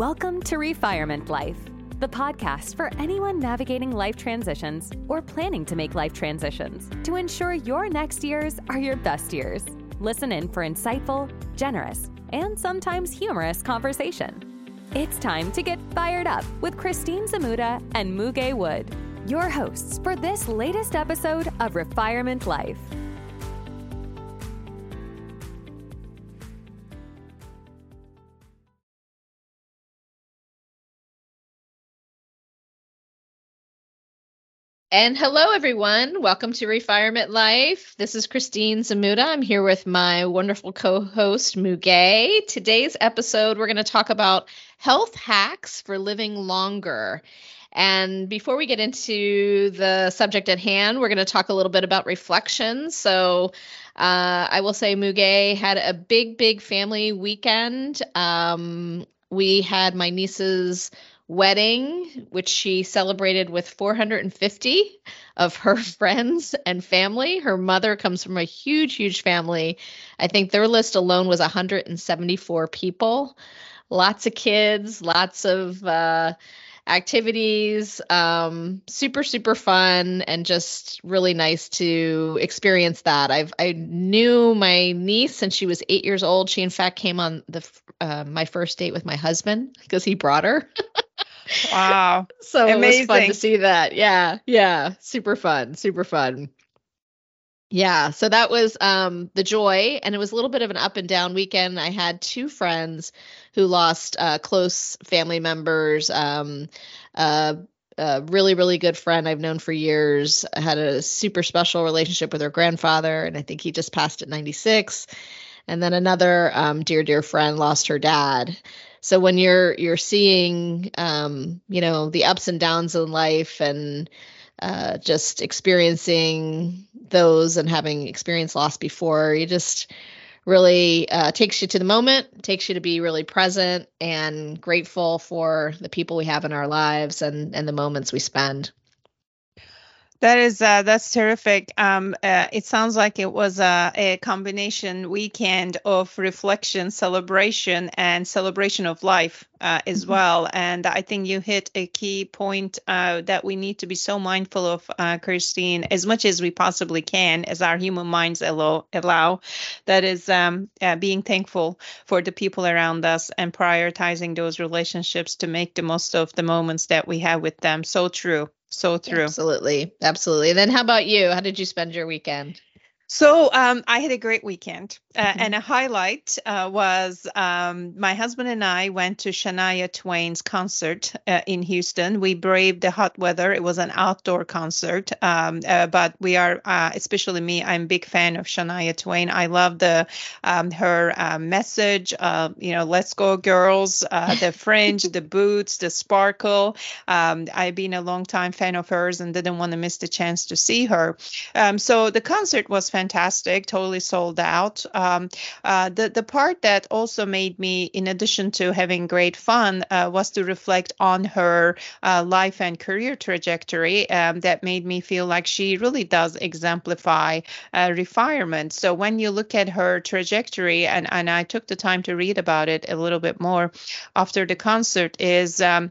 Welcome to Refirement Life, the podcast for anyone navigating life transitions or planning to make life transitions to ensure your next years are your best years. Listen in for insightful, generous, and sometimes humorous conversation. It's time to get fired up with Christine Zmuda and Muge Wood, your hosts for this latest episode of Refirement Life. And hello, everyone. Welcome to Refirement Life. This is Christine Zmuda. I'm here with my wonderful co host, Muge. Today's episode, we're going to talk about health hacks for living longer. And before we get into the subject at hand, we're going to talk a little bit about reflection. So, uh, I will say Muge had a big, big family weekend. Um, we had my niece's wedding, which she celebrated with 450 of her friends and family. Her mother comes from a huge, huge family. I think their list alone was 174 people. Lots of kids, lots of uh, activities. Um, super, super fun and just really nice to experience that. I've I knew my niece since she was eight years old. She in fact came on the uh, my first date with my husband because he brought her. Wow. so Amazing. it was fun to see that. Yeah. Yeah. Super fun. Super fun. Yeah, so that was um, the joy, and it was a little bit of an up and down weekend. I had two friends who lost uh, close family members. Um, uh, a really, really good friend I've known for years I had a super special relationship with her grandfather, and I think he just passed at 96. And then another um, dear, dear friend lost her dad so when you're you're seeing um, you know the ups and downs in life and uh, just experiencing those and having experienced loss before you just really uh, takes you to the moment takes you to be really present and grateful for the people we have in our lives and and the moments we spend that is uh, that's terrific. Um, uh, it sounds like it was a, a, combination weekend of reflection, celebration, and celebration of life uh, as mm-hmm. well. And I think you hit a key point uh, that we need to be so mindful of, uh, Christine, as much as we possibly can, as our human minds allow. allow that is um, uh, being thankful for the people around us and prioritizing those relationships to make the most of the moments that we have with them. So true. So true. Absolutely. Absolutely. And then how about you? How did you spend your weekend? So um, I had a great weekend, uh, mm-hmm. and a highlight uh, was um, my husband and I went to Shania Twain's concert uh, in Houston. We braved the hot weather. It was an outdoor concert, um, uh, but we are, uh, especially me, I'm a big fan of Shania Twain. I love the um, her uh, message. you know, let's go girls. the fringe, the boots, the sparkle. Um, I've been a long time fan of hers and didn't want to miss the chance to see her. Um, so the concert was fantastic fantastic, totally sold out. Um, uh, the the part that also made me, in addition to having great fun, uh, was to reflect on her uh, life and career trajectory. Um, that made me feel like she really does exemplify uh, refirement. So when you look at her trajectory, and and I took the time to read about it a little bit more after the concert, is um,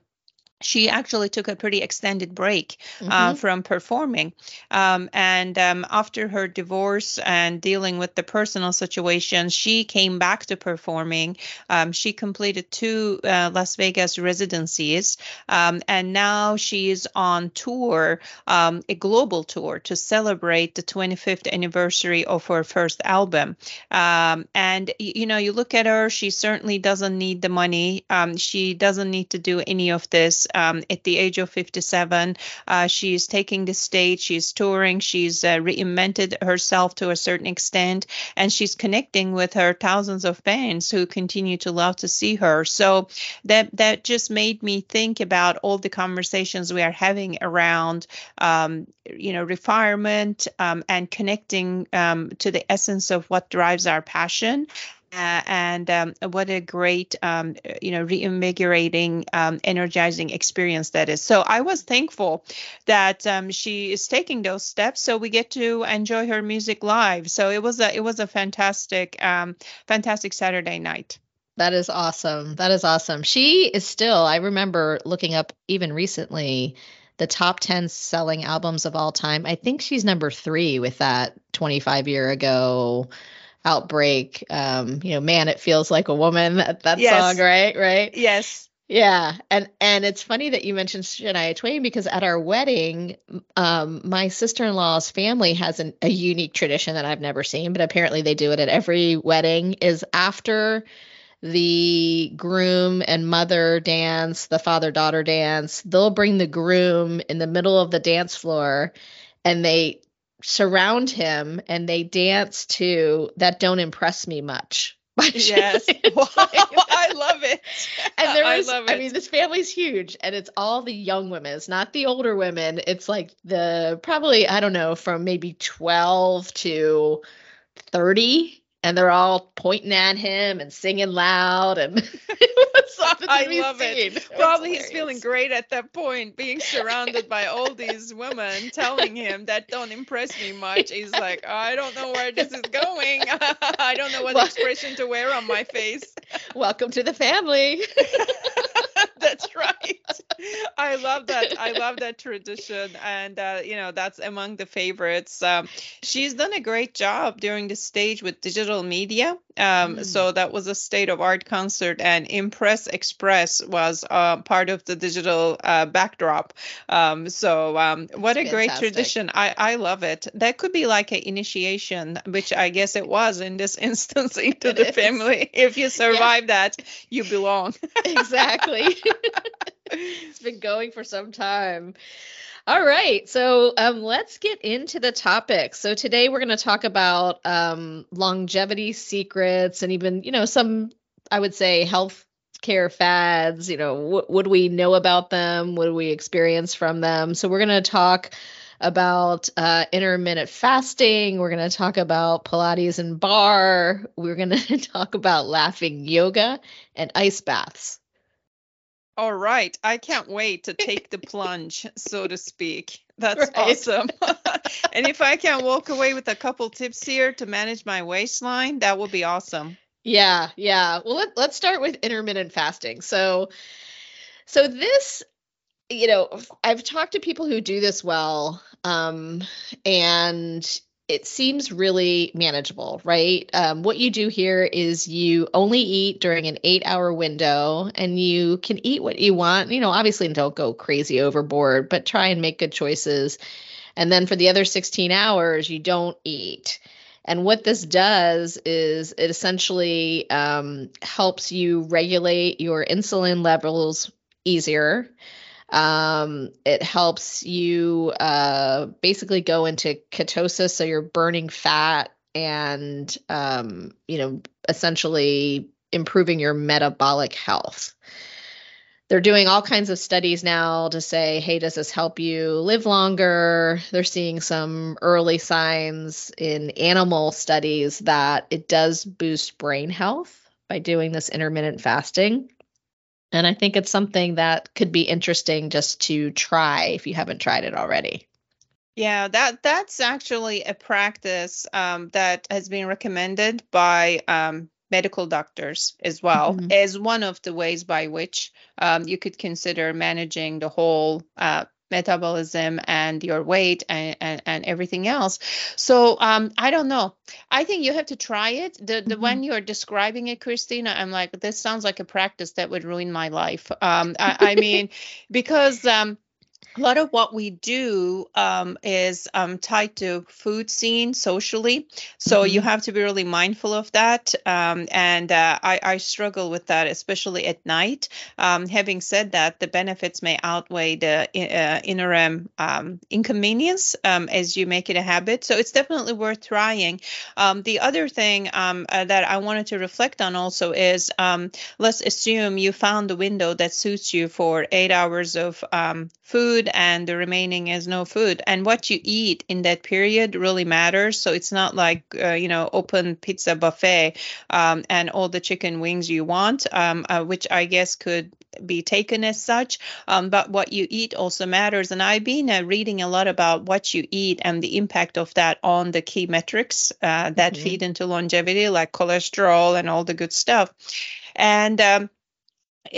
she actually took a pretty extended break uh, mm-hmm. uh, from performing. Um, and um, after her divorce and dealing with the personal situation, she came back to performing. Um, she completed two uh, Las Vegas residencies. Um, and now she is on tour, um, a global tour, to celebrate the 25th anniversary of her first album. Um, and, you know, you look at her, she certainly doesn't need the money. she doesn't need to do any of this um, at the age of 57. Uh, she's taking the stage, she's touring, she's uh, reinvented herself to a certain extent, and she's connecting with her thousands of fans who continue to love to see her. So that that just made me think about all the conversations we are having around, um, you know, refirement um, and connecting um, to the essence of what drives our passion uh, and um, what a great um, you know reinvigorating um, energizing experience that is so i was thankful that um, she is taking those steps so we get to enjoy her music live so it was a it was a fantastic um, fantastic saturday night That is awesome. That is awesome. She is still, I remember looking up even recently the top 10 selling albums of all time. I think she's number three with that 25 year ago outbreak. Um, you know, man, it feels like a woman. That, that Yes. song, right? Right. Yes. Yeah, and and it's funny that you mentioned Shania Twain because at our wedding, um, my sister-in-law's family has an, a unique tradition that I've never seen, but apparently they do it at every wedding. Is after the groom and mother dance, the father-daughter dance, they'll bring the groom in the middle of the dance floor, and they surround him and they dance to "That Don't Impress Me Much." Yes. Shania Wow, Twain. I love it. and there I was, I, mean, this family's huge, and it's all the young women. It's not the older women. It's like the probably I don't know from maybe twelve to thirty, and they're all pointing at him and singing loud, and it was I love it. was Probably he's feeling great at that point, being surrounded by all these women telling him that don't impress me much. He's like, I don't know where this is going. I don't know what Well- expression to wear on my face. Welcome to the family. That's right. I love that. I love that tradition, and uh, you know that's among the favorites. Um, she's done a great job during the stage with digital media. Um, Mm. So that was a state of art concert, and Impress Express was uh, part of the digital uh, backdrop. Um, so um, what a It's great tradition! I I love it. That could be like an initiation, which I guess it was in this instance into It the is. family. If you survive that, you belong. exactly. it's been going for some time. All right, so um, let's get into the topic. So today we're going to talk about um, longevity secrets and even, you know, some, I would say, health care fads. You know, what would we know about them? What do we experience from them? So we're going to talk about uh, intermittent fasting. We're going to talk about Pilates and barre. We're going to talk about laughing yoga and ice baths. All right. I can't wait to take the plunge, so to speak. That's Right. awesome. and if I can walk away with a couple tips here to manage my waistline, that would be awesome. Yeah, yeah. Well, let, let's start with intermittent fasting. So, so this, you know, I've talked to people who do this well, um, and it seems really manageable, right? Um, what you do here is you only eat during an eight hour window and you can eat what you want. You know, obviously don't go crazy overboard, but try and make good choices. And then for the other 16 hours, you don't eat. And what this does is it essentially um, helps you regulate your insulin levels easier. Um, it helps you uh, basically go into ketosis, so you're burning fat and um, you know essentially improving your metabolic health. They're doing all kinds of studies now to say, hey, does this help you live longer? They're seeing some early signs in animal studies that it does boost brain health by doing this intermittent fasting. And I think it's something that could be interesting just to try if you haven't tried it already. Yeah, that that's actually a practice um, that has been recommended by um, medical doctors as well Mhm. as one of the ways by which um, you could consider managing the whole uh, metabolism and your weight and, and, and everything else. So um, I don't know. I think you have to try it. The the Mhm. when you're describing it, Christina, I'm like, this sounds like a practice that would ruin my life. Um, I, I mean, because um, a lot of what we do um, is um, tied to food scene socially. So you have to be really mindful of that um, and uh, I, I struggle with that especially at night. Um, having said that the benefits may outweigh the uh, interim um, inconvenience um, as you make it a habit. So it's definitely worth trying. Um, the other thing um, uh, that i wanted to reflect on also is um, let's assume you found the window that suits you for eight hours of um, food and the remaining is no food. And what you eat in that period really matters. So it's not like uh, you know open pizza buffet um, and all the chicken wings you want um, uh, which i guess could be taken as such. Um, but what you eat also matters. And i've been uh, reading a lot about what you eat and the impact of that on the key metrics uh, that Mhm. feed into longevity like cholesterol and all the good stuff. And um,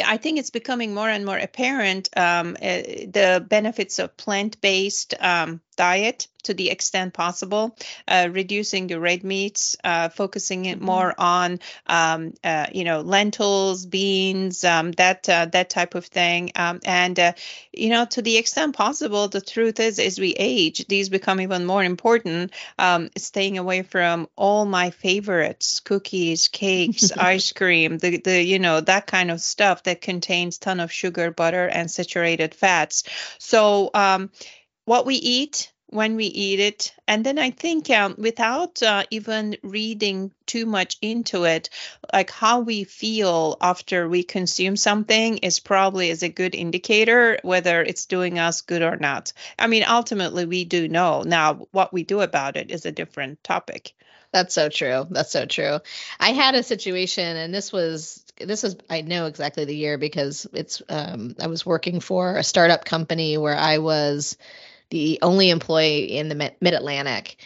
I think it's becoming more and more apparent um, uh, the benefits of plant-based um, diet to the extent possible, uh, reducing the red meats, uh, focusing it more mm-hmm. on, um, uh, you know, lentils, beans, um, that uh, that type of thing. Um, and uh, you know, to the extent possible, the truth is, as we age, these become even more important. Um, staying away from all my favorites: cookies, cakes, ice cream, the the you know that kind of stuff that contains ton of sugar, butter, and saturated fats. So um, what we eat when we eat it. And then I think um, without uh, even reading too much into it, like how we feel after we consume something is probably is a good indicator whether it's doing us good or not. I mean, ultimately we do know. Now, what we do about it is a different topic. That's so true. That's so true. I had a situation, and this was this was I know exactly the year because it's um, I was working for a startup company where I was the only employee in the mid Atlantic.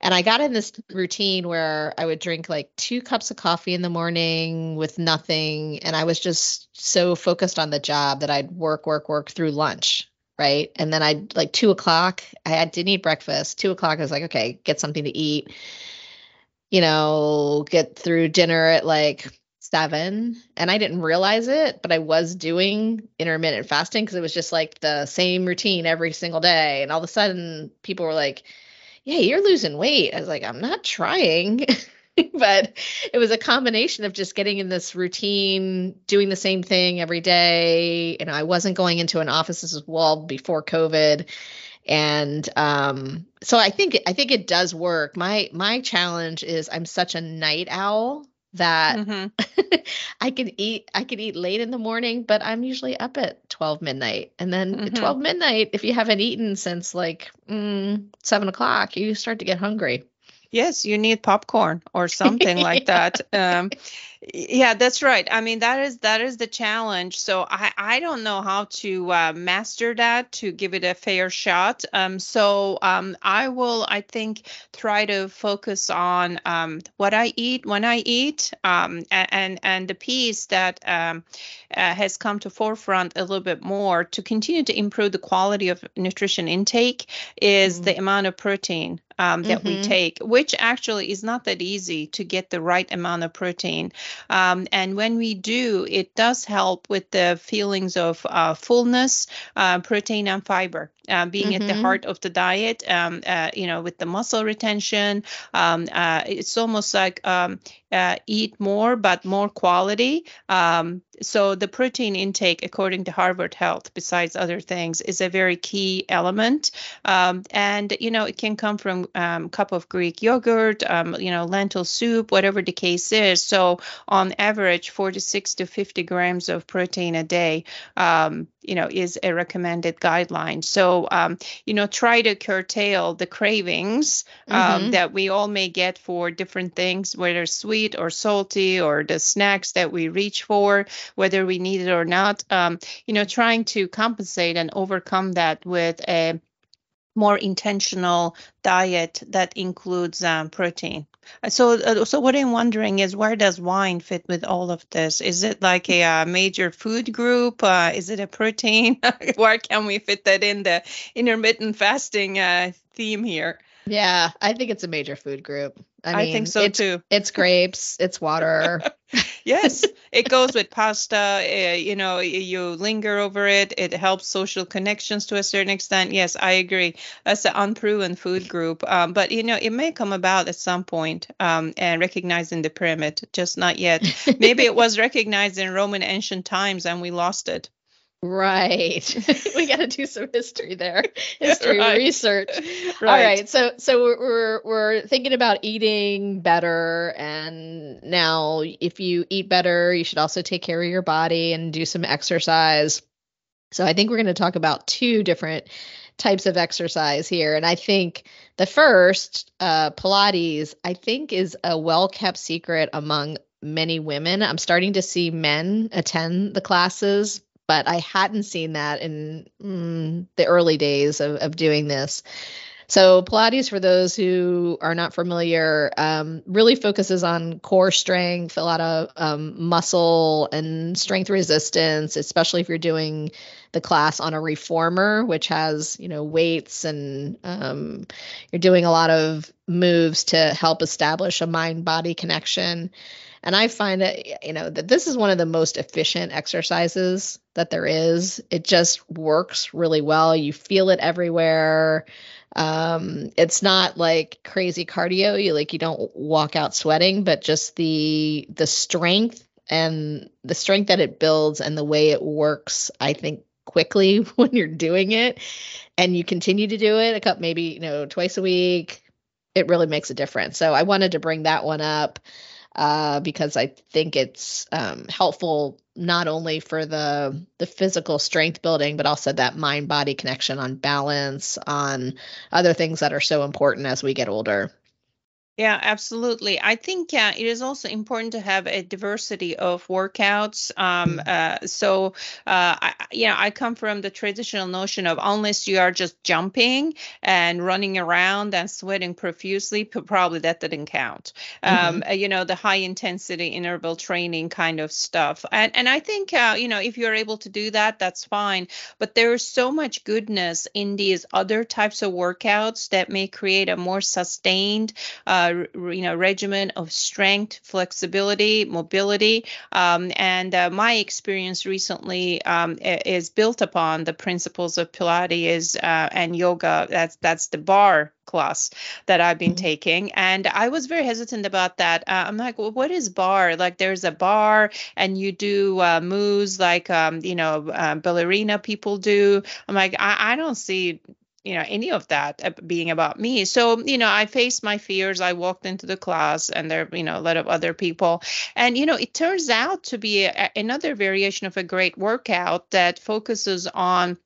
And I got in this routine where I would drink like two cups of coffee in the morning with nothing. And I was just so focused on the job that I'd work, work, work through lunch. Right. And then I'd like two o'clock, I didn't eat breakfast. Two o'clock, I was like, okay, get something to eat, you know, get through dinner at like seven and I didn't realize it, but I was doing intermittent fasting because it was just like the same routine every single day. And all of a sudden people were like, Yeah, you're losing weight. I was like, I'm not trying. but it was a combination of just getting in this routine, doing the same thing every day. And I wasn't going into an office as well before COVID. And um, so I think I think it does work. My my challenge is I'm such a night owl that mm-hmm. I can eat I can eat late in the morning, but I'm usually up at 12 midnight. And then mm-hmm. at 12 midnight, if you haven't eaten since like mm, seven o'clock, you start to get hungry. Yes, you need popcorn or something like that. Um, yeah that's right i mean that is that is the challenge so i i don't know how to uh, master that to give it a fair shot um so um i will i think try to focus on um what i eat when i eat um and and the piece that um uh, has come to forefront a little bit more to continue to improve the quality of nutrition intake is mm-hmm. the amount of protein um, that mm-hmm. we take, which actually is not that easy to get the right amount of protein. Um, and when we do, it does help with the feelings of uh, fullness, uh, protein, and fiber. Uh, being mm-hmm. at the mm-hmm. heart of the diet, um, uh, you know, with the muscle retention, um, uh, it's almost like um, uh, eat more but more quality. Um, so the protein intake, according to Harvard Health, besides other things, is a very key element. Um, and you know, it can come from um, cup of Greek yogurt, um, you know, lentil soup, whatever the case is. So on average, 46 to 50 grams of protein a day um, you know is a recommended guideline so um, you know try to curtail the cravings um, mm-hmm. that we all may get for different things whether sweet or salty or the snacks that we reach for whether we need it or not um, you know trying to compensate and overcome that with a more intentional diet that includes um, protein. Uh, so, uh, so what I'm wondering is where does wine fit with all of this? Is it like a, uh, major food group? Uh, is it a protein? where can we fit that in the intermittent fasting uh, theme here? Yeah, I think it's a major food group. I, I think so it's, too. It's grapes, it's water. yes, it goes with pasta. Uh, you know, you linger over it. It helps social connections to a certain extent. Yes, I agree. That's an unproven food group. Um, but, you know, it may come about at some point um, and recognizing the pyramid, just not yet. Maybe it was recognized in Roman ancient times and we lost it. Right. we got to do some history there. History right. research. Right. All right. So so we're, we're we're thinking about eating better and now if you eat better, you should also take care of your body and do some exercise. So I think we're going to talk about two different types of exercise here and I think the first uh Pilates I think is a well-kept secret among many women. I'm starting to see men attend the classes but I hadn't seen that in mm, the early days of, of doing this. So, Pilates, for those who are not familiar, um, really focuses on core strength, a lot of um, muscle and strength resistance, especially if you're doing the class on a reformer, which has, you know, weights and um, you're doing a lot of moves to help establish a mind body connection. And I find that, you know, that this is one of the most efficient exercises that there is. It just works really well. You feel it everywhere. Um, it's not like crazy cardio. You like you don't walk out sweating, but just the the strength and the strength that it builds and the way it works, I think quickly when you're doing it and you continue to do it a couple maybe you know twice a week it really makes a difference so i wanted to bring that one up uh, because I think it's um, helpful not only for the the physical strength building, but also that mind body connection on balance, on other things that are so important as we get older. Yeah, absolutely. I think uh, it is also important to have a diversity of workouts. Um, mm. uh, so, uh, I, you know, I come from the traditional notion of unless you are just jumping and running around and sweating profusely, probably that didn't count. Um, mm-hmm. you know, the high intensity interval training kind of stuff. And and I think uh, you know if you're able to do that, that's fine. But there is so much goodness in these other types of workouts that may create a more sustained. Uh, uh, you know regimen of strength, flexibility, mobility, um, and uh, my experience recently um, is built upon the principles of Pilates uh, and yoga. That's that's the barre class that I've been mm-hmm. taking. And I was very hesitant about that. Uh, I'm like, well, what is barre? Like, there's a bar and you do uh, moves like, um, you know, uh, ballerina people do. I'm like, I, I don't see you know any of that uh, being about me. So you know i faced my fears i walked into the class and there you know a lot of other people. And you know it turns out to be a, another variation of a great workout that focuses on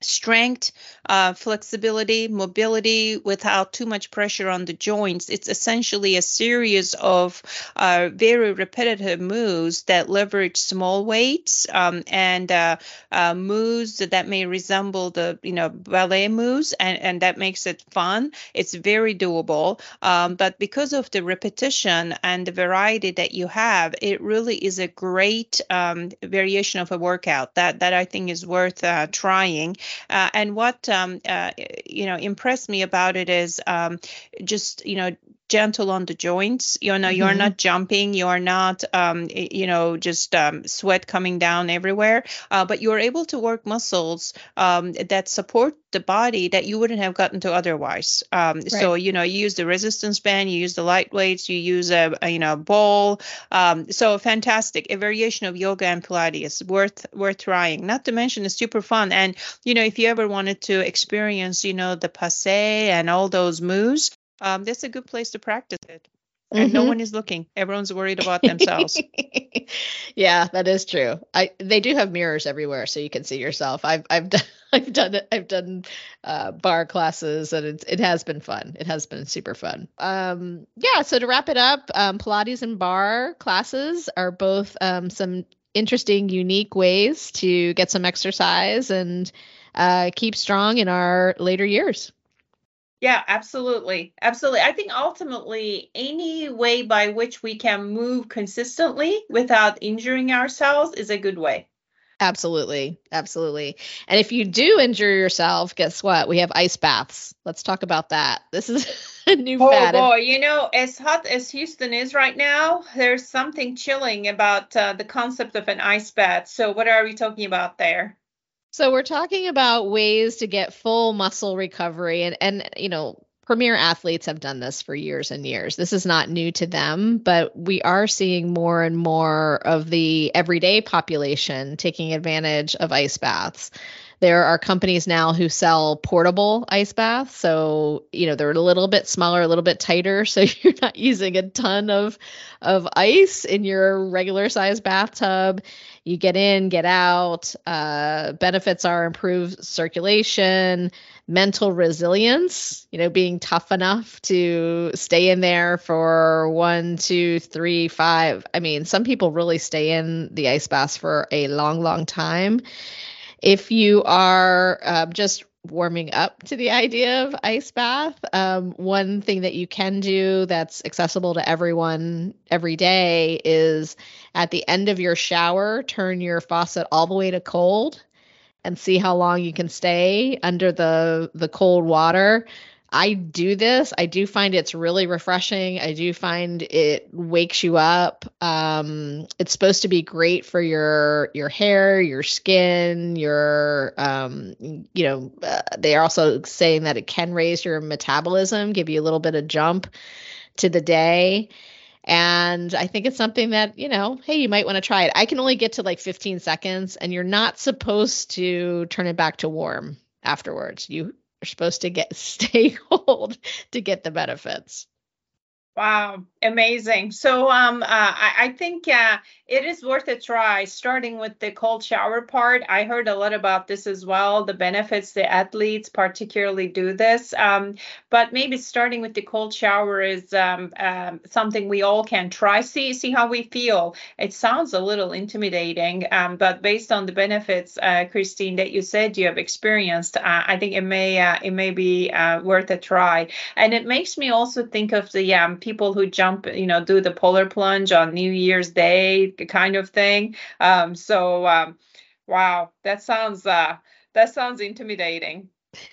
strength, uh, flexibility, mobility without too much pressure on the joints. It's essentially a series of uh, very repetitive moves that leverage small weights um, and uh, uh moves that may resemble the you know ballet moves, and, and that makes it fun. It's very doable, um, but because of the repetition and the variety that you have, it really is a great um, variation of a workout that that I think is worth uh, trying. Uh, and what um, uh, you know impressed me about it is um, just you know gentle on the joints. You know mm-hmm. you're not jumping you're not um, you know just um, sweat coming down everywhere uh, but you're able to work muscles um, that support the body that you wouldn't have gotten to otherwise. Um, right. so you know you use the resistance band you use the light weights you use a, a you know ball um, so fantastic. A variation of yoga and pilates worth worth trying. Not to mention it's super fun. And you know if you ever wanted to experience you know the passe and all those moves um, that's a good place to practice it. And mm-hmm. no one is looking. Everyone's worried about themselves. yeah, that is true. I they do have mirrors everywhere, so you can see yourself. I've I've done I've done it. I've done uh, barre classes, and it it has been fun. It has been super fun. Um, yeah. So to wrap it up, um, Pilates and barre classes are both um, some interesting, unique ways to get some exercise and uh, keep strong in our later years. Yeah, absolutely. Absolutely. I think ultimately, any way by which we can move consistently without injuring ourselves is a good way. Absolutely. Absolutely. And if you do injure yourself, guess what? We have ice baths. Let's talk about that. This is a new oh, fad. boy, you know, as hot as Houston is right now, there's something chilling about uh, the concept of an ice bath. So, what are we talking about there? So we're talking about ways to get full muscle recovery and and you know premier athletes have done this for years and years. This is not new to them, but we are seeing more and more of the everyday population taking advantage of ice baths. There are companies now who sell portable ice baths. So, you know, they're a little bit smaller, a little bit tighter. So you're not using a ton of, of ice in your regular size bathtub. You get in, get out. Uh, benefits are improved circulation, mental resilience, you know, being tough enough to stay in there for one, two, three, five. I mean, some people really stay in the ice baths for a long, long time if you are uh, just warming up to the idea of ice bath. Um, one thing that you can do that's accessible to everyone every day is at the end of your shower, turn your faucet all the way to cold and see how long you can stay under the the cold water. I do this. I do find it's really refreshing. I do find it wakes you up. Um, it's supposed to be great for your your hair, your skin, your um, you know. Uh, they are also saying that it can raise your metabolism, give you a little bit of jump to the day. And I think it's something that, you know, hey, you might want to try it. I can only get to like 15 seconds, and you're not supposed to turn it back to warm afterwards. You are supposed to get stay cold to get the benefits. Wow, amazing. So um, uh, I, I, think uh, it is worth a try, starting with the cold shower part. I heard a lot about this as well, the benefits the athletes particularly do this. Um, but maybe starting with the cold shower is um, um something we all can try, see, see how we feel. It sounds a little intimidating, um, but based on the benefits, uh, Christine, that you said you have experienced, uh, I think it may uh, it may be uh, worth a try. And it makes me also think of the um, people who jump, you know, do the polar plunge on New Year's Day kind of thing. Um, so um, wow, that sounds uh, that sounds intimidating.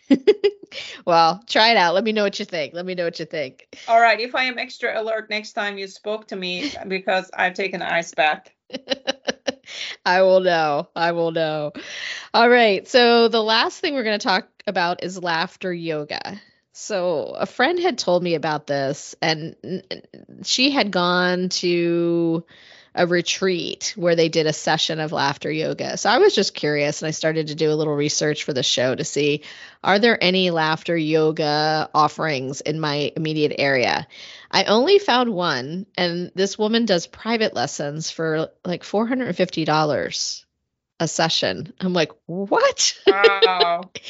well, try it out. Let me know what you think. Let me know what you think. All right. If I am extra alert next time you spoke to me because I've taken an ice bath. I will know. I will know. All right. So the last thing we're going to talk about is laughter yoga. So a friend had told me about this, and she had gone to a retreat where they did a session of laughter yoga. So I was just curious and I started to do a little research for the show to see are there any laughter yoga offerings in my immediate area. I only found one and this woman does private lessons for like $450 a session. I'm like, "What?" Wow.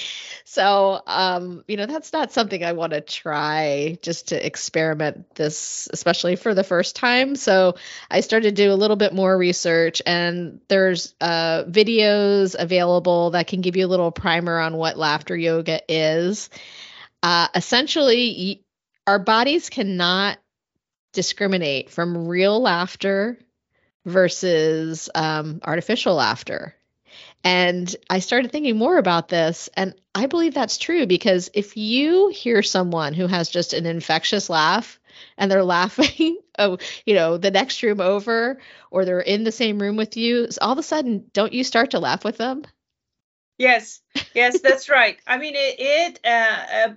So, um, you know, that's not something I want to try just to experiment this, especially for the first time. So, I started to do a little bit more research, and there's uh, videos available that can give you a little primer on what laughter yoga is. Uh, essentially, our bodies cannot discriminate from real laughter versus um, artificial laughter. And I started thinking more about this, and I believe that's true because if you hear someone who has just an infectious laugh and they're laughing, oh, you know, the next room over, or they're in the same room with you, all of a sudden, don't you start to laugh with them? Yes, yes, that's right. I mean, it, it uh, uh,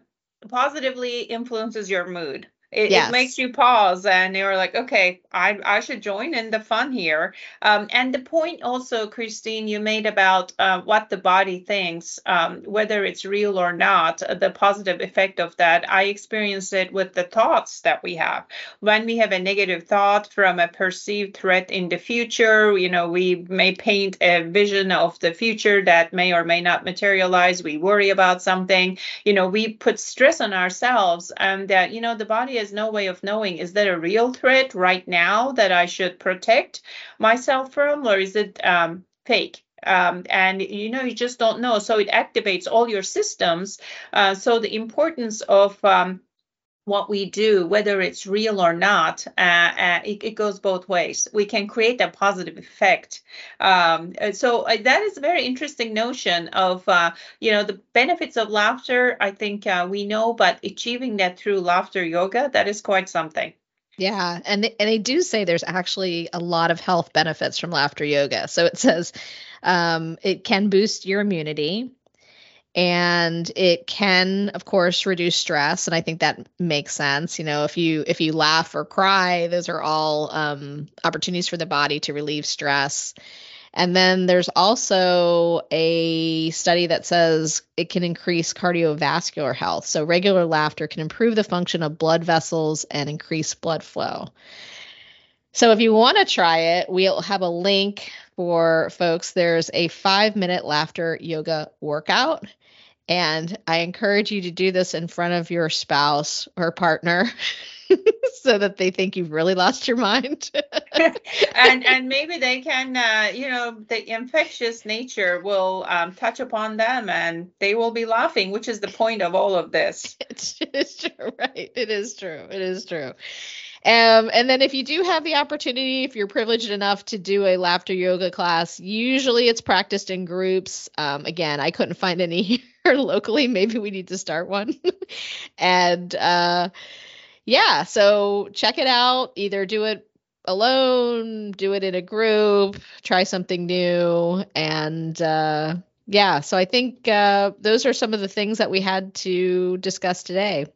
positively influences your mood. It, yes. it, makes you pause and you're like, okay, I, I should join in the fun here. Um, and the point also, Christine, you made about uh, what the body thinks, um, whether it's real or not, the positive effect of that. I experience it with the thoughts that we have. When we have a negative thought from a perceived threat in the future, you know, we may paint a vision of the future that may or may not materialize. We worry about something, you know, we put stress on ourselves and that, you know, the body has no way of knowing is that a real threat right now that I should protect myself from, or is it um, fake? Um, and you know you just don't know so it activates all your systems uh, so the importance of um, what we do, whether it's real or not, uh, uh, it, it, goes both ways. We can create a positive effect. Um, so uh, that is a very interesting notion of, uh, you know, the benefits of laughter. I think uh, we know, but achieving that through laughter yoga, that is quite something. Yeah, and they, and they do say there's actually a lot of health benefits from laughter yoga. So it says um, it can boost your immunity and it can of course reduce stress and i think that makes sense. You know if you if you laugh or cry those are all um, opportunities for the body to relieve stress. And then there's also a study that says it can increase cardiovascular health. So regular laughter can improve the function of blood vessels and increase blood flow. So if you want to try it we'll have a link for folks. There's a five minute laughter yoga workout and I encourage you to do this in front of your spouse or partner so that they think you've really lost your mind. and and maybe they can, uh, you know, the infectious nature will um, touch upon them, and they will be laughing, which is the point of all of this. it's, it's true, right? It is true. It is true. Um, and then if you do have the opportunity, if you're privileged enough to do a laughter yoga class, usually it's practiced in groups. Um, again, I couldn't find any here locally. Maybe we need to start one. and uh, yeah, so check it out. Either do it alone, do it in a group, try something new. And uh, yeah, so I think uh, those are some of the things that we had to discuss today.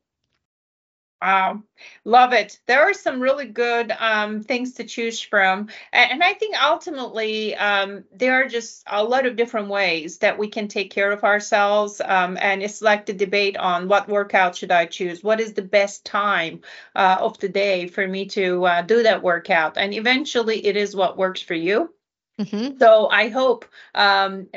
Wow, love it. There are some really good um, things to choose from. And, and I think ultimately um, there are just a lot of different ways that we can take care of ourselves. Um, and it's like the debate on what workout should I choose? What is the best time uh, of the day for me to uh, do that workout? And eventually it is what works for you. Mm-hmm. So I hope um,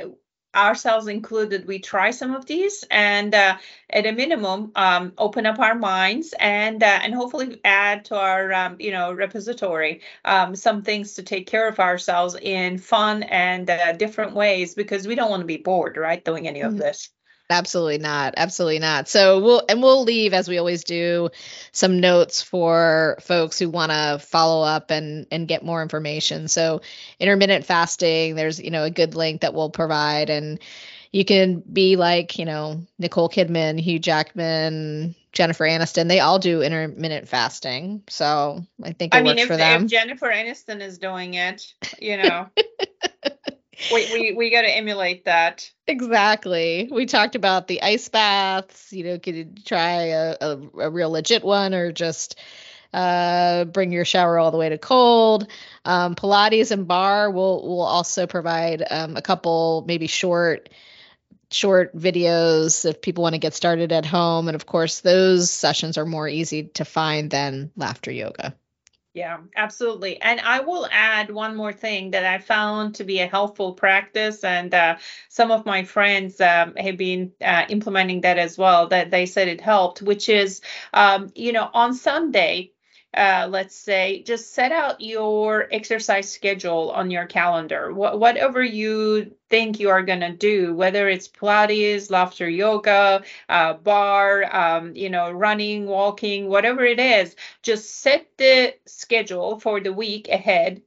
ourselves included, we try some of these and uh, at a minimum um, open up our minds and uh, and hopefully add to our um, you know repository um, some things to take care of ourselves in fun and uh, different ways because we don't want to be bored, right, doing any of mm-hmm. this. Absolutely not. Absolutely not. So we'll and we'll leave as we always do some notes for folks who want to follow up and and get more information. So intermittent fasting, there's you know a good link that we'll provide and you can be like, you know, Nicole Kidman, Hugh Jackman, Jennifer Aniston. They all do intermittent fasting. So I think it I mean, works if, for them. If Jennifer Aniston is doing it, you know. we we, we got to emulate that. Exactly. We talked about the ice baths. You know, could you try a, a, a real legit one or just uh, bring your shower all the way to cold. Um, Pilates and barre will will also provide um, a couple maybe short short videos if people want to get started at home. And of course, those sessions are more easy to find than laughter yoga. Yeah, absolutely. And I will add one more thing that I found to be a helpful practice, and uh, some of my friends um, have been uh, implementing that as well. That they said it helped, which is, um, you know, on Sunday uh, let's say, just set out your exercise schedule on your calendar. Wh- whatever you think you are going to do, whether it's Pilates, laughter yoga, uh, barre, um, you know, running, walking, whatever it is, just set the schedule for the week ahead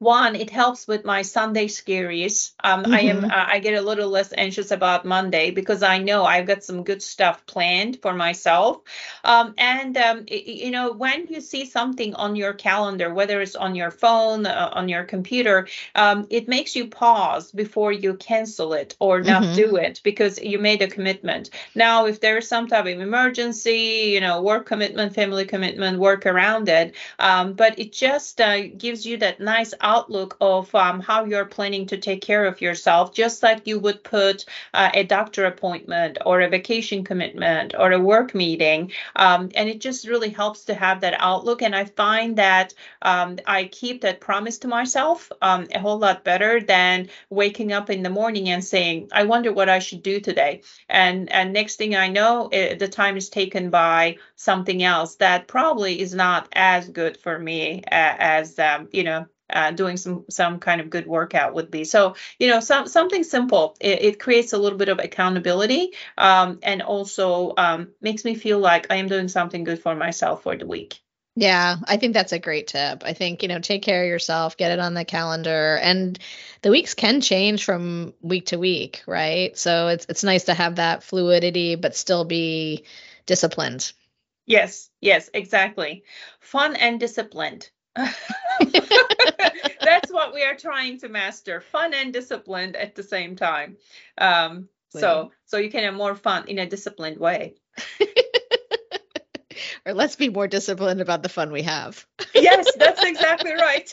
one it helps with my sunday scaries um, mm-hmm. i am mm-hmm. uh, i get a little less anxious about monday because i know i've got some good stuff planned for myself um, and um, it, you know when you see something on your calendar whether it's on your phone uh, on your computer um, it makes you pause before you cancel it or not mm-hmm. do it because you made a commitment now if there's some type of emergency you know work commitment family commitment work around it um, but it just uh, gives you that nice outlook of um, how you're planning to take care of yourself, just like you would put uh, a doctor appointment or a vacation commitment or a work meeting. Um, and it just really helps to have that outlook. And I find that um, I keep that promise to myself um, a whole lot better than waking up in the morning and saying, I wonder what I should do today. And, and next thing I know, it, the time is taken by something else that probably is not as good for me as, um, you know, uh, doing some some kind of good workout would be. So you know, some something simple. It, it creates a little bit of accountability, um, and also um, makes me feel like I am doing something good for myself for the week. Yeah, I think that's a great tip. I think, you know, take care of yourself, get it on the calendar. And the weeks can change from week to week, right? So it's it's nice to have that fluidity but still be disciplined. Yes, yes, exactly. Fun and disciplined. That's what we are trying to master fun and disciplined at the same time. Um, so so you can have more fun in a disciplined way. or let's be more disciplined about the fun we have. yes, that's exactly right.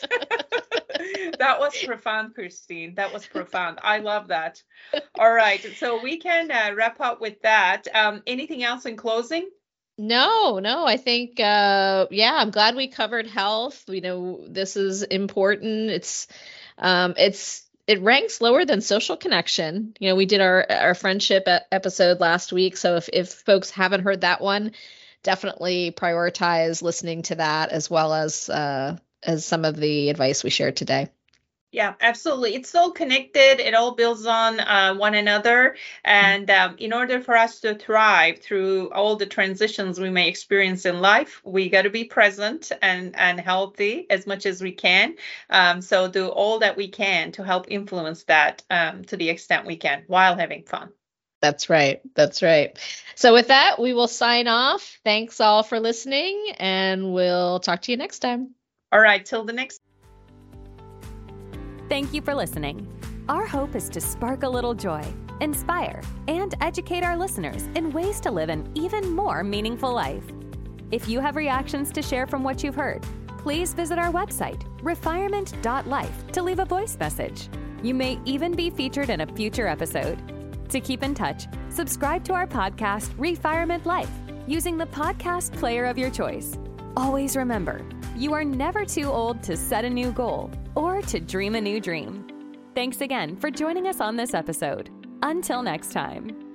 that was profound, Christine. That was profound. I love that. All right. So we can uh, wrap up with that. Um, anything else in closing? No, no, I think uh yeah, I'm glad we covered health. You know, this is important. It's um it's it ranks lower than social connection. You know, we did our our friendship episode last week, so if if folks haven't heard that one, definitely prioritize listening to that as well as uh, as some of the advice we shared today. Yeah, absolutely. It's all connected. It all builds on uh, one another. And um, in order for us to thrive through all the transitions we may experience in life, we got to be present and, and healthy as much as we can. Um, so do all that we can to help influence that um, to the extent we can while having fun. That's right. That's right. So, with that, we will sign off. Thanks all for listening, and we'll talk to you next time. All right. Till the next Thank you for listening. Our hope is to spark a little joy, inspire, and educate our listeners in ways to live an even more meaningful life. If you have reactions to share from what you've heard, please visit our website, refirement.life, to leave a voice message. You may even be featured in a future episode. To keep in touch, subscribe to our podcast, Refirement Life, using the podcast player of your choice. Always remember, you are never too old to set a new goal or to dream a new dream. Thanks again for joining us on this episode. Until next time.